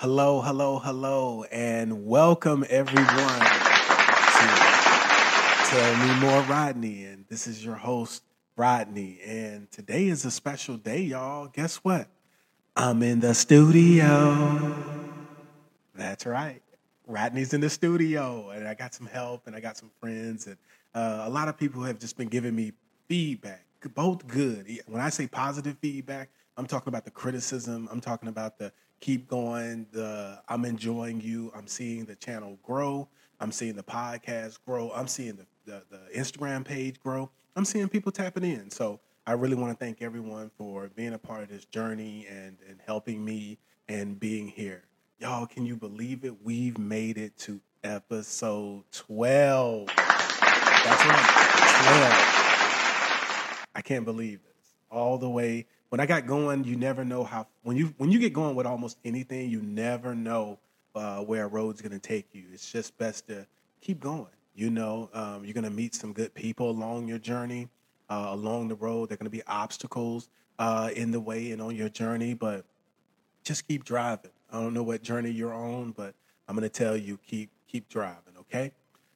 Hello, hello, hello, and welcome everyone to Tell Me More Rodney. And this is your host, Rodney. And today is a special day, y'all. Guess what? I'm in the studio. That's right. Rodney's in the studio, and I got some help, and I got some friends, and uh, a lot of people have just been giving me feedback, both good. When I say positive feedback, I'm talking about the criticism. I'm talking about the keep going. The I'm enjoying you. I'm seeing the channel grow. I'm seeing the podcast grow. I'm seeing the, the, the Instagram page grow. I'm seeing people tapping in. So I really want to thank everyone for being a part of this journey and, and helping me and being here. Y'all, can you believe it? We've made it to episode 12. That's right, 12. I can't believe this. All the way when I got going, you never know how when you when you get going with almost anything, you never know uh, where a road's going to take you. It's just best to keep going. You know, um, you're going to meet some good people along your journey, uh, along the road. There are going to be obstacles uh, in the way and on your journey, but just keep driving. I don't know what journey you're on, but I'm going to tell you keep keep driving. Okay.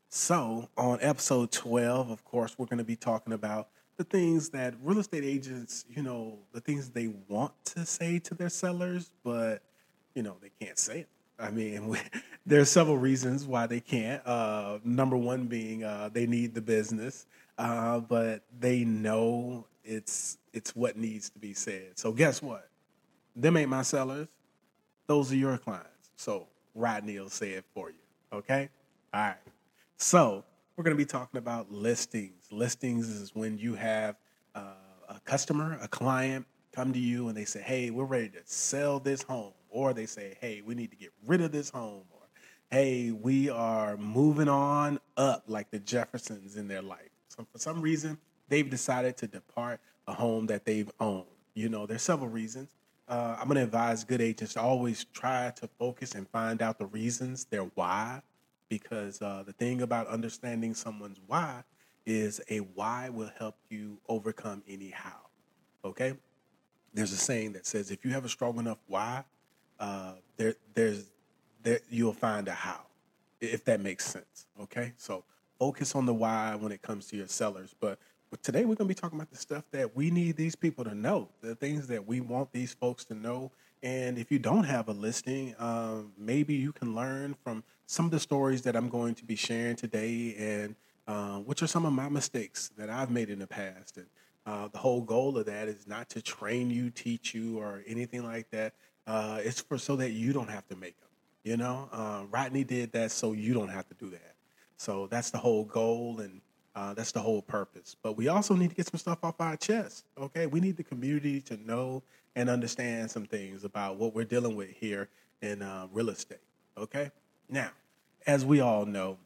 So on episode 12, of course, we're going to be talking about the things that real estate agents, you know, the things they want to say to their sellers, but you know, they can't say it. I mean, we, there's several reasons why they can't. Uh, number one being uh, they need the business, uh, but they know it's it's what needs to be said. So guess what? Them ain't my sellers. Those are your clients. So Rodney will say it for you. Okay. All right. So we're going to be talking about listings. Listings is when you have uh, a customer, a client come to you and they say, hey, we're ready to sell this home. Or they say, hey, we need to get rid of this home. Or, hey, we are moving on up like the Jeffersons in their life. So for some reason, they've decided to depart a home that they've owned. You know, there's several reasons. Uh, I'm going to advise good agents to always try to focus and find out the reasons, their why, because uh, the thing about understanding someone's why is a why will help you overcome any how. Okay? There's a saying that says if you have a strong enough why, uh, there, there's, there, you'll find a how, if that makes sense. Okay? So focus on the why when it comes to your sellers. But today we're going to be talking about the stuff that we need these people to know, the things that we want these folks to know. And if you don't have a listing, um, maybe you can learn from some of the stories that I'm going to be sharing today, and uh, which are some of my mistakes that I've made in the past. And uh, the whole goal of that is not to train you, teach you, or anything like that. Uh, it's for so that you don't have to make them. You know, uh, Rodney did that so you don't have to do that. So that's the whole goal, and uh, that's the whole purpose. But we also need to get some stuff off our chest. Okay, we need the community to know and understand some things about what we're dealing with here in uh, real estate. Okay, now, as we all know,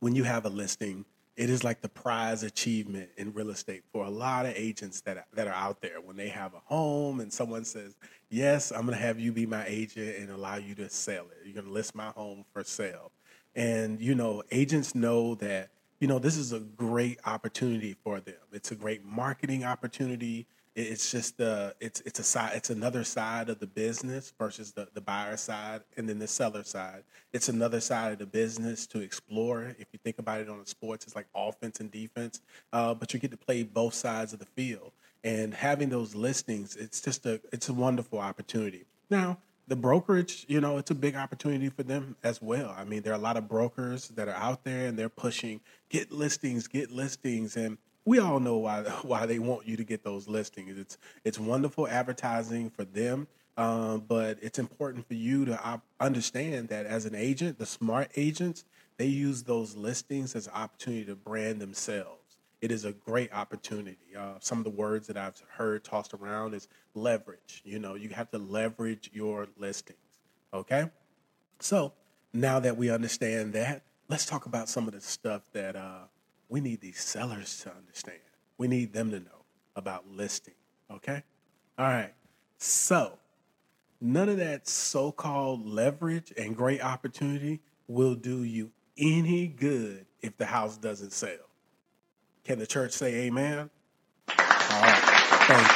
when you have a listing, it is like the prize achievement in real estate for a lot of agents that that are out there. When they have a home and someone says, "Yes, I'm going to have you be my agent and allow you to sell it. You're going to list my home for sale." And you know, agents know that you know, this is a great opportunity for them. It's a great marketing opportunity. It's just the it's it's a side it's another side of the business versus the the buyer side and then the seller side. It's another side of the business to explore. If you think about it on the sports, it's like offense and defense, uh, but you get to play both sides of the field. And having those listings, it's just a it's a wonderful opportunity. Now, the brokerage, you know, it's a big opportunity for them as well. I mean, there are a lot of brokers that are out there and they're pushing get listings, get listings, and we all know why why they want you to get those listings. It's it's wonderful advertising for them, um, but it's important for you to op- understand that as an agent, the smart agents they use those listings as an opportunity to brand themselves it is a great opportunity. Uh, some of the words that I've heard tossed around is leverage. You know, you have to leverage your listings. Okay. So now that we understand that, let's talk about some of the stuff that uh, we need these sellers to understand. We need them to know about listing. Okay. All right. So none of that so called leverage and great opportunity will do you any good if the house doesn't sell. Can the church say amen? All right. Thank you.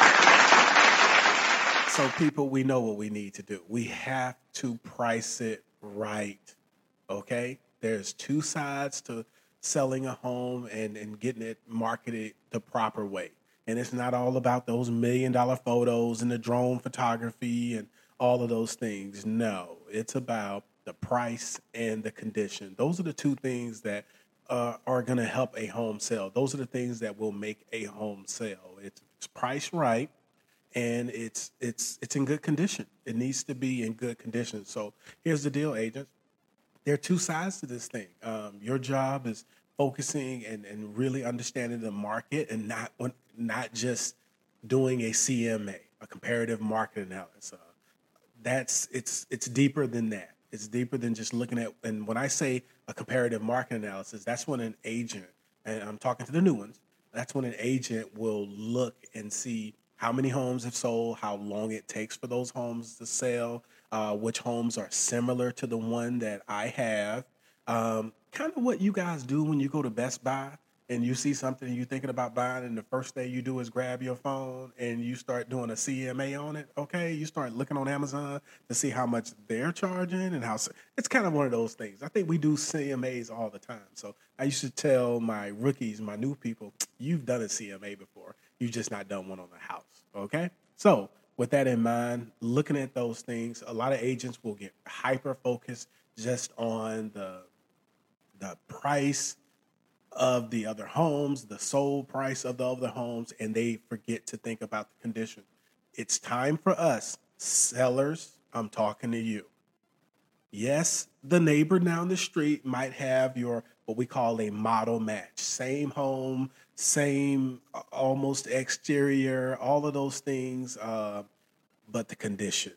So, people, we know what we need to do. We have to price it right. Okay? There's two sides to selling a home and, and getting it marketed the proper way. And it's not all about those million dollar photos and the drone photography and all of those things. No, it's about the price and the condition. Those are the two things that uh, are going to help a home sell. Those are the things that will make a home sell. It's, it's right and it's it's it's in good condition. It needs to be in good condition. So here's the deal, agents. There are two sides to this thing. Um, your job is focusing and, and really understanding the market and not not just doing a CMA, a comparative market analysis. Uh, that's it's it's deeper than that. It's deeper than just looking at. And when I say a comparative market analysis, that's when an agent, and I'm talking to the new ones, that's when an agent will look and see how many homes have sold, how long it takes for those homes to sell, uh, which homes are similar to the one that I have. Um, kind of what you guys do when you go to Best Buy and you see something you're thinking about buying, and the first thing you do is grab your phone and you start doing a CMA on it. Okay, you start looking on Amazon to see how much they're charging and how it's kind of one of those things. I think we do CMAs all the time. So I used to tell my rookies, my new people, you've done a CMA before. You've just not done one on the house. Okay, so with that in mind, looking at those things, a lot of agents will get hyper focused just on the the price of the other homes, the sold price of the other homes, and they forget to think about the condition. It's time for us, sellers, I'm talking to you. Yes, the neighbor down the street might have your what we call a model match. Same home, same almost exterior, all of those things, uh, but the condition.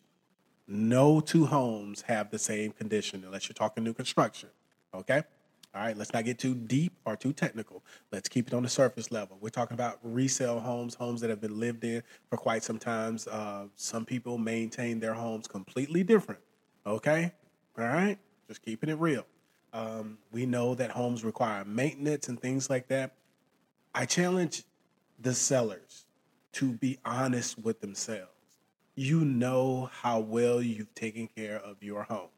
No two homes have the same condition unless you're talking new construction. Okay? All right, let's not get too deep or too technical. Let's keep it on the surface level. We're talking about resale homes, homes that have been lived in for quite some times. Uh, some people maintain their homes completely different. Okay, all right, just keeping it real. Um, we know that homes require maintenance and things like that. I challenge the sellers to be honest with themselves. You know how well you've taken care of your home.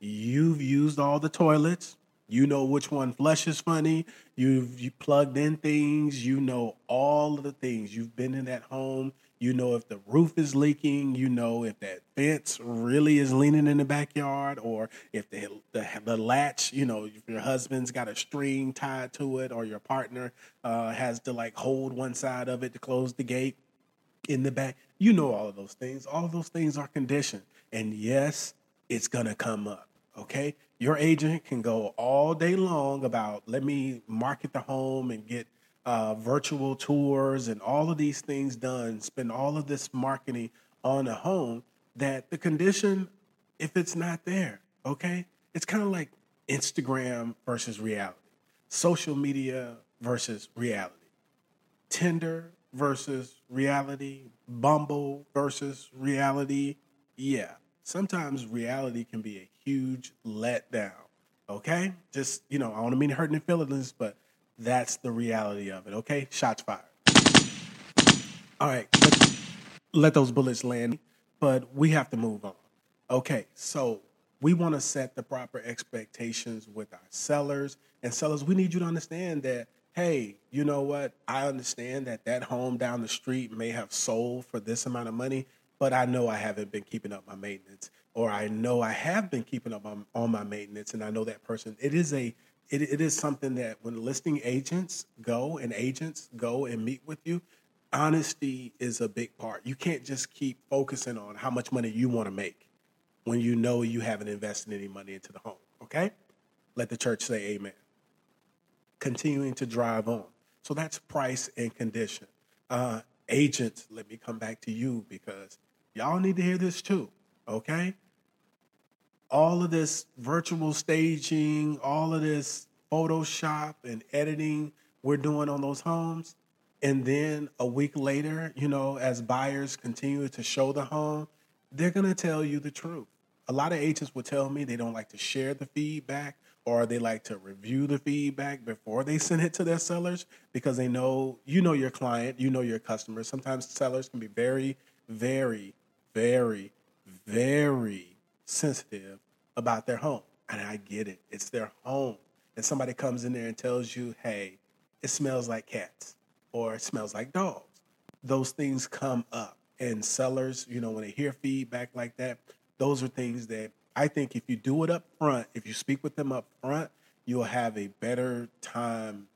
You've used all the toilets you know which one flushes funny. You've you plugged in things. You know all of the things. You've been in that home. You know if the roof is leaking. You know if that fence really is leaning in the backyard, or if the the, the latch, you know, if your husband's got a string tied to it, or your partner uh, has to like hold one side of it to close the gate in the back. You know all of those things. All those things are conditioned, and yes, it's gonna come up. Okay, your agent can go all day long about let me market the home and get uh, virtual tours and all of these things done, spend all of this marketing on a home that the condition, if it's not there, okay, it's kind of like Instagram versus reality, social media versus reality, Tinder versus reality, Bumble versus reality. Yeah, sometimes reality can be a huge letdown. Okay? Just, you know, I don't mean to hurt any feelings, but that's the reality of it. Okay? Shots fired. All right. Let, let those bullets land, but we have to move on. Okay. So we want to set the proper expectations with our sellers. And sellers, we need you to understand that hey, you know what? I understand that that home down the street may have sold for this amount of money, but I know I haven't been keeping up my maintenance, or I know I have been keeping up on, on my maintenance, and I know that person. It is a it, it is something that when listing agents go and agents go and meet with you, honesty is a big part. You can't just keep focusing on how much money you want to make when you know you haven't invested any money into the home. Okay? Let the church say amen. Continuing to drive on. So that's price and condition. Uh, agents, let me come back to you because Y'all need to hear this too, okay? All of this virtual staging, all of this Photoshop and editing we're doing on those homes. And then a week later, you know, as buyers continue to show the home, they're going to tell you the truth. A lot of agents will tell me they don't like to share the feedback or they like to review the feedback before they send it to their sellers because they know you know your client, you know your customers. Sometimes sellers can be very, very very, very sensitive about their home. And I get it. It's their home. And somebody comes in there and tells you, hey, it smells like cats or it smells like dogs. Those things come up. And sellers, you know, when they hear feedback like that, those are things that I think if you do it up front, if you speak with them up front, you'll have a better time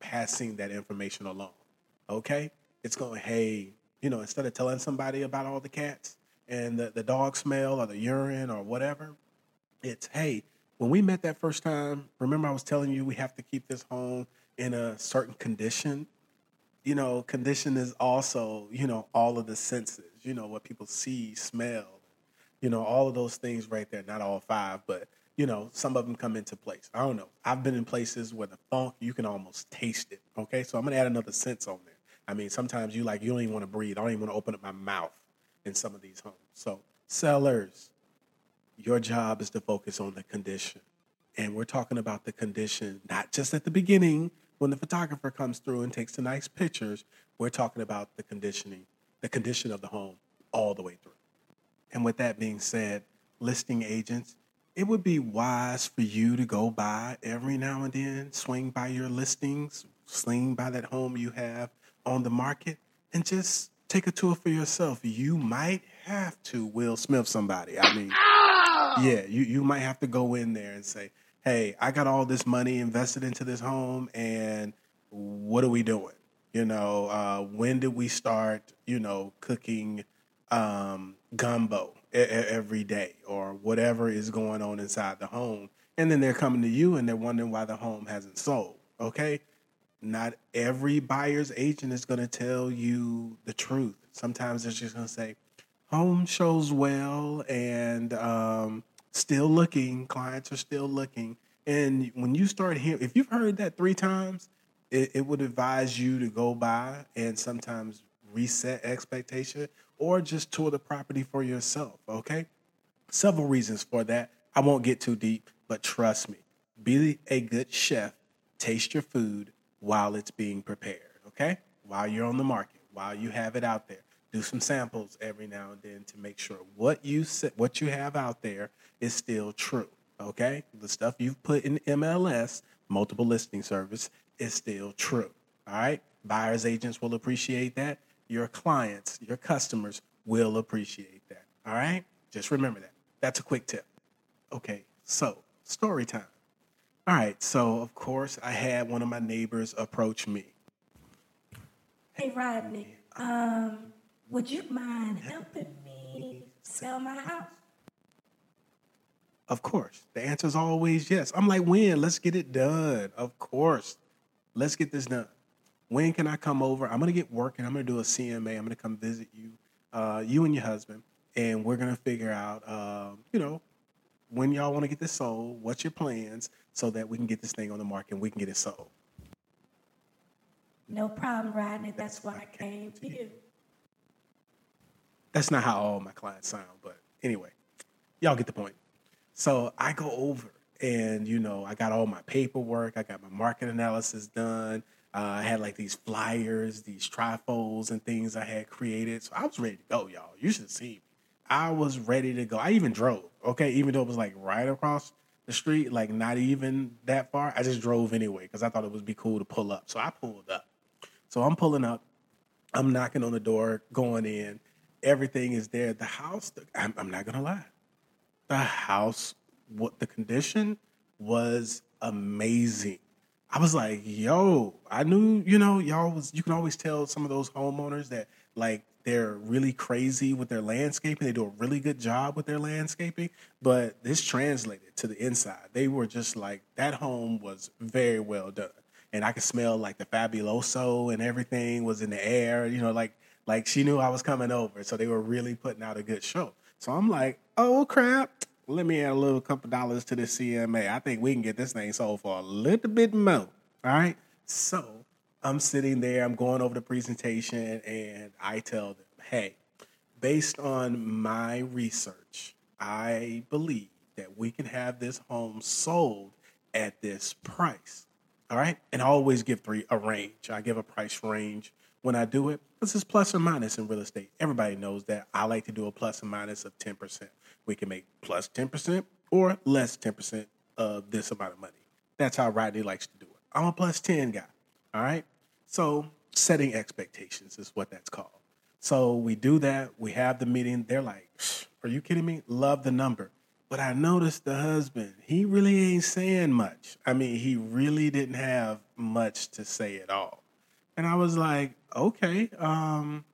passing that information along. Okay? It's going, hey, you know, instead of telling somebody about all the cats and the, the dog smell or the urine or whatever, it's, hey, when we met that first time, remember I was telling you we have to keep this home in a certain condition? You know, condition is also, you know, all of the senses, you know, what people see, smell, you know, all of those things right there. Not all five, but you know, some of them come into place. I don't know. I've been in places where the funk you can almost taste it. Okay, so I'm gonna add another sense on there. I mean, sometimes you like you don't even want to breathe. I don't even want to open up my mouth in some of these homes. So sellers, your job is to focus on the condition, and we're talking about the condition not just at the beginning when the photographer comes through and takes the nice pictures. We're talking about the conditioning, the condition of the home all the way through. And with that being said, listing agents, it would be wise for you to go by every now and then, swing by your listings, swing by that home you have on the market, and just take a tour for yourself. You might have to Will Smith somebody. I mean, yeah, you, you might have to go in there and say, hey, I got all this money invested into this home, and what are we doing? You know, uh, when did we start, you know, cooking um, gumbo every day or whatever is going on inside the home? And then they're coming to you and they're wondering why the home hasn't sold. Okay. Not every buyer's agent is going to tell you the truth. Sometimes they're just going to say, home shows well and um, still looking. Clients are still looking. And when you start hearing, if you've heard that three times, it, it would advise you to go by and sometimes reset expectation or just tour the property for yourself. Okay. Several reasons for that. I won't get too deep, but trust me, be a good chef. Taste your food while it's being prepared. Okay. While you're on the market, while you have it out there do some samples every now and then to make sure what you what you have out there is still true. Okay, the stuff you've put in MLS, multiple listing service, is still true. All right, buyers agents will appreciate that. Your clients, your customers will appreciate that. All right, just remember that. That's a quick tip. Okay, so story time. All right, so of course I had one of my neighbors approach me. Hey Rodney, um, would you mind helping me sell my house? Of course. The answer is always yes. I'm like, when? Let's get it done. Of course. Let's get this done. When can I come over? I'm going to get working. I'm going to do a CMA. I'm going to come visit you, uh, you and your husband, and we're going to figure out, um, you know, when y'all want to get this sold, what's your plans, so that we can get this thing on the market and we can get it sold. No problem, Rodney. That's why I came to you. That's not how all my clients sound, but anyway, y'all get the point. So I go over and, you know, I got all my paperwork, I got my market analysis done. Uh, I had like these flyers, these trifolds and things I had created. So I was ready to go, y'all. You should see me. I was ready to go. I even drove, okay, even though it was like right across the street, like not even that far. I just drove anyway because I thought it would be cool to pull up. So I pulled up. So I'm pulling up. I'm knocking on the door, going in. Everything is there. The house, I'm, I'm not going to lie the house, what the condition was amazing. I was like, yo, I knew, you know, y'all was, you can always tell some of those homeowners that like they're really crazy with their landscaping. They do a really good job with their landscaping, but this translated to the inside. They were just like, that home was very well done. And I could smell like the fabuloso and everything was in the air, you know, like, like she knew I was coming over. So they were really putting out a good show. So I'm like, oh crap, let me add a little couple dollars to the CMA. I think we can get this thing sold for a little bit more. All right. So I'm sitting there, I'm going over the presentation, and I tell them, hey, based on my research, I believe that we can have this home sold at this price. All right. And I always give three a range. I give a price range when I do it. This is plus or minus in real estate. Everybody knows that I like to do a plus or minus of 10%. We can make plus 10% or less 10% of this amount of money. That's how Rodney likes to do it. I'm a plus 10 guy. All right. So setting expectations is what that's called. So we do that. We have the meeting. They're like, are you kidding me? Love the number. But I noticed the husband, he really ain't saying much. I mean, he really didn't have much to say at all. And I was like, okay, um,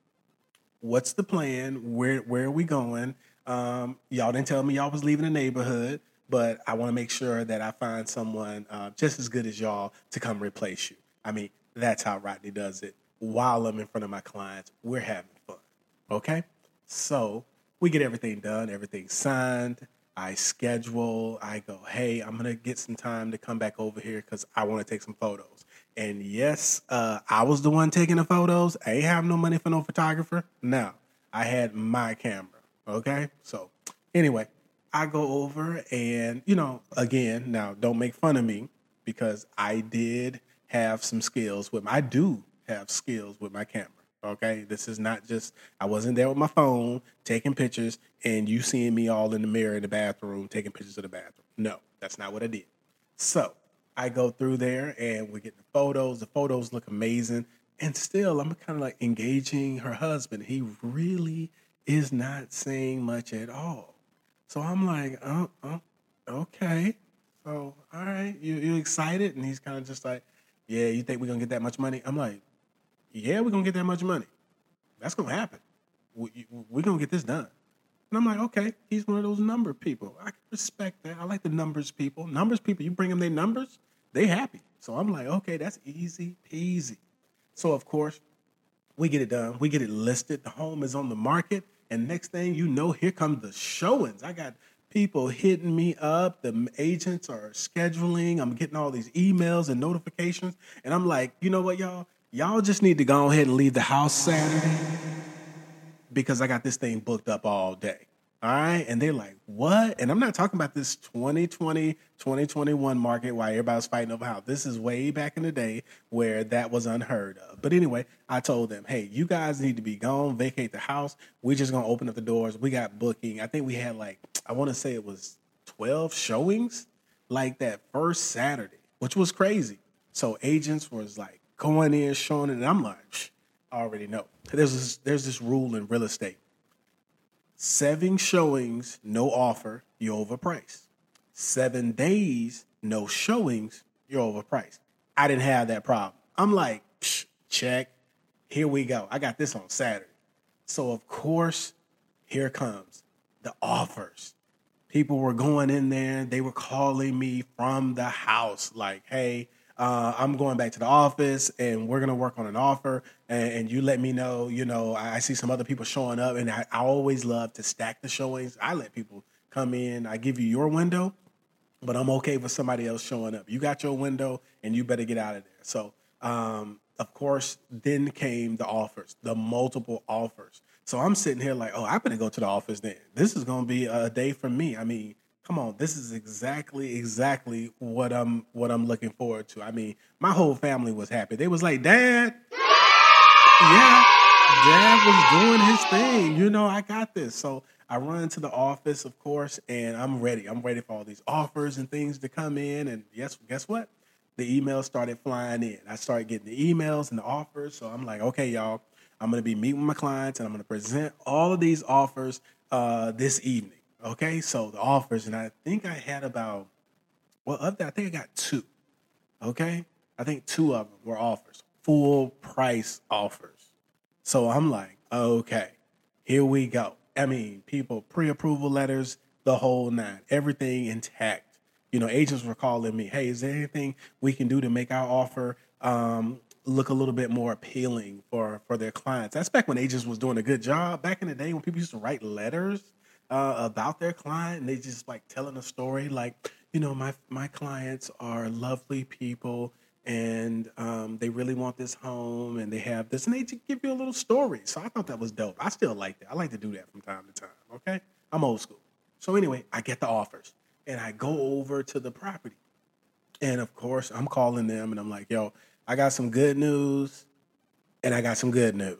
what's the plan? Where where are we going? Um, y'all didn't tell me y'all was leaving the neighborhood, but I want to make sure that I find someone uh, just as good as y'all to come replace you. I mean, that's how Rodney does it. While I'm in front of my clients, we're having fun. Okay, so we get everything done, everything signed. I schedule. I go, hey, I'm gonna get some time to come back over here because I want to take some photos. And yes, uh, I was the one taking the photos. I ain't have no money for no photographer. No, I had my camera. Okay, so anyway, I go over and you know, again, now don't make fun of me because I did have some skills with. My, I do have skills with my camera. Okay, this is not just I wasn't there with my phone taking pictures and you seeing me all in the mirror in the bathroom taking pictures of the bathroom. No, that's not what I did. So I go through there and we get the photos. The photos look amazing, and still I'm kind of like engaging her husband. He really is not saying much at all. So I'm like, oh, oh okay. So all right, you you excited? And he's kind of just like, yeah, you think we're gonna get that much money? I'm like, yeah, we're gonna get that much money. That's gonna happen. We, we're gonna get this done. And I'm like, okay, he's one of those number people. I respect that. I like the numbers people. Numbers people, you bring them their numbers, they happy. So I'm like, okay, that's easy peasy. So of course, we get it done. We get it listed. The home is on the market. And next thing you know, here come the showings. I got people hitting me up. The agents are scheduling. I'm getting all these emails and notifications. And I'm like, you know what, y'all? y'all just need to go ahead and leave the house Saturday because I got this thing booked up all day. All right. And they're like, what? And I'm not talking about this 2020, 2021 market why everybody's fighting over how This is way back in the day where that was unheard of. But anyway, I told them, hey, you guys need to be gone, vacate the house. We're just going to open up the doors. We got booking. I think we had like, I want to say it was 12 showings like that first Saturday, which was crazy. So agents was like, going in, showing it, and I'm like, I already know. There's this, there's this rule in real estate: seven showings, no offer, you're overpriced. Seven days, no showings, you're overpriced. I didn't have that problem. I'm like, check. Here we go. I got this on Saturday. So of course, here comes the offers. People were going in there. They were calling me from the house, like, "Hey, uh, I'm going back to the office and we're going to work on an offer. And, and, you let me know, you know, I, I see some other people showing up and I, I, always love to stack the showings. I let people come in, I give you your window, but I'm okay with somebody else showing up. You got your window and you better get out of there. So, um, of course, then came the offers, the multiple offers. So I'm sitting here like, oh, I better go to the office then. This is going to be a day for me. I mean, come on, this is exactly exactly what I'm what I'm looking forward to. I mean, my whole family was happy. They was like, "Dad, yeah, Dad was doing his thing. You know, I got this." So I run to the office, of course, and I'm ready. I'm ready for all these offers and things to come in. And yes, guess what? The emails started flying in. I started getting the emails and the offers. So I'm like, okay, y'all, I'm to be meeting with my clients and I'm to present all of these offers uh, this evening. Okay, so the offers, and I think I had about well, of that, I think I got two. Okay, I think two of them were offers, full price offers. So I'm like, okay, here we go. I mean, people pre-approval letters, the whole nine, everything intact. You know, agents were calling me, hey, is there anything we can do to make our offer um, look a little bit more appealing for for their clients? That's back when agents was doing a good job. Back in the day when people used to write letters uh, about their client and they just like telling a story like you know my my clients are lovely people and um, they really want this home and they have this and they just give you a little story so i thought that was dope i still like that i like to do that from time to time okay i'm old school so anyway i get the offers and i go over to the property and of course i'm calling them and i'm like yo i got some good news and I got some good news.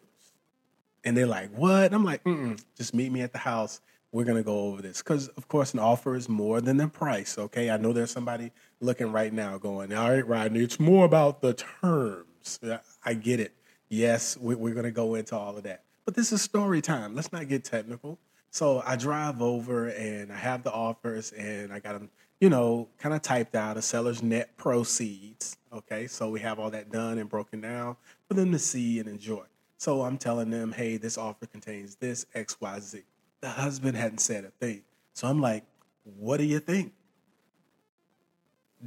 And they're like, what? And I'm like, Mm-mm, just meet me at the house. We're going to go over this. Because, of course, an offer is more than the price, okay? I know there's somebody looking right now going, all right, Rodney, it's more about the terms. I get it. Yes, we're going to go into all of that. But this is story time. Let's not get technical. So I drive over and I have the offers and I got them, you know, kind of typed out a seller's net proceeds. Okay, so we have all that done and broken down for them to see and enjoy. So I'm telling them, hey, this offer contains this X, Y, Z. The husband hadn't said a thing. So I'm like, what do you think?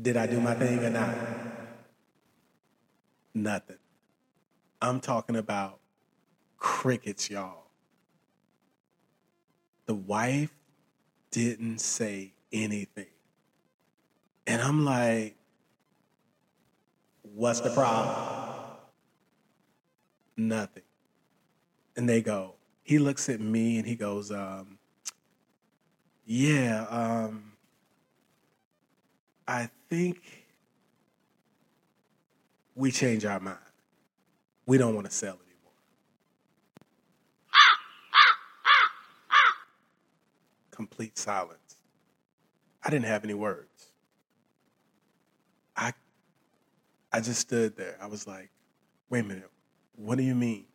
Did I do my thing or not? Nothing. I'm talking about crickets, y'all. The wife didn't say anything. And I'm like, what's the problem? Nothing. And they go, he looks at me and he goes, um, yeah, um, I think we change our mind. We don't want to sell anymore." complete silence. I didn't have any words. I I just stood there. I was like, wait a minute, what do you mean?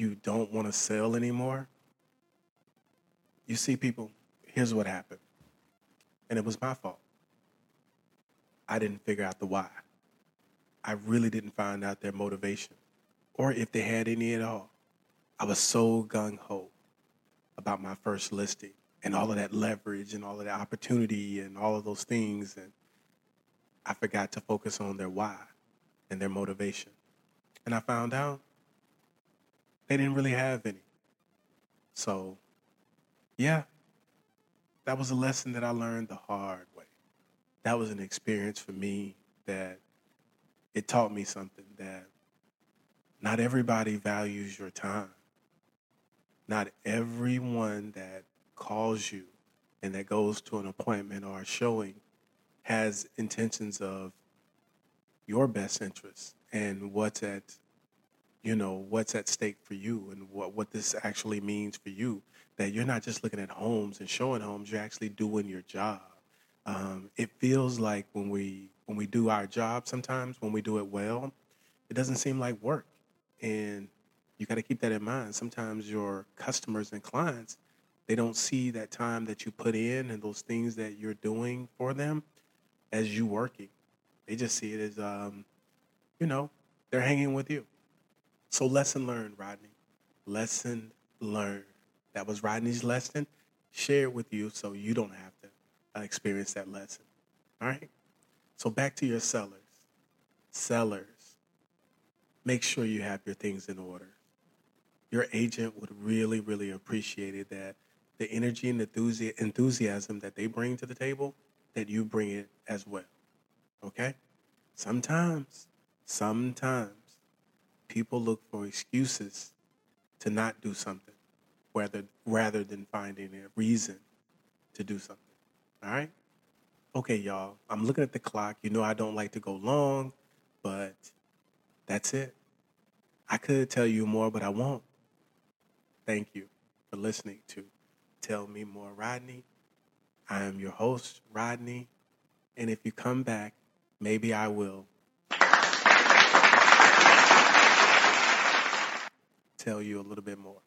You don't want to sell anymore? You see, people, here's what happened. And it was my fault. I didn't figure out the why. I really didn't find out their motivation or if they had any at all. I was so gung ho about my first listing and all of that leverage and all of that opportunity and all of those things. And I forgot to focus on their why and their motivation. And I found out they didn't really have any. So, yeah, that was a lesson that I learned the hard way. That was an experience for me that it taught me something that not everybody values your time not everyone that calls you and that goes to an appointment or a showing has intentions of your best interest and what's at you know what's at stake for you and what, what this actually means for you that you're not just looking at homes and showing homes you're actually doing your job um, it feels like when we when we do our job sometimes when we do it well it doesn't seem like work and you got to keep that in mind. Sometimes your customers and clients, they don't see that time that you put in and those things that you're doing for them as you working. They just see it as, um, you know, they're hanging with you. So lesson learned, Rodney. Lesson learned. That was Rodney's lesson. Share it with you so you don't have to uh, experience that lesson. All right. So back to your sellers. Sellers, make sure you have your things in order your agent would really, really appreciate it that the energy and enthusiasm that they bring to the table, that you bring it as well. Okay? Sometimes, sometimes people look for excuses to not do something rather, rather than finding a reason to do something. All right? Okay, y'all. I'm looking at the clock. You know I don't like to go long, but that's it. I could tell you more, but I won't. Thank you for listening to Tell Me More Rodney. I am your host, Rodney. And if you come back, maybe I will tell you a little bit more.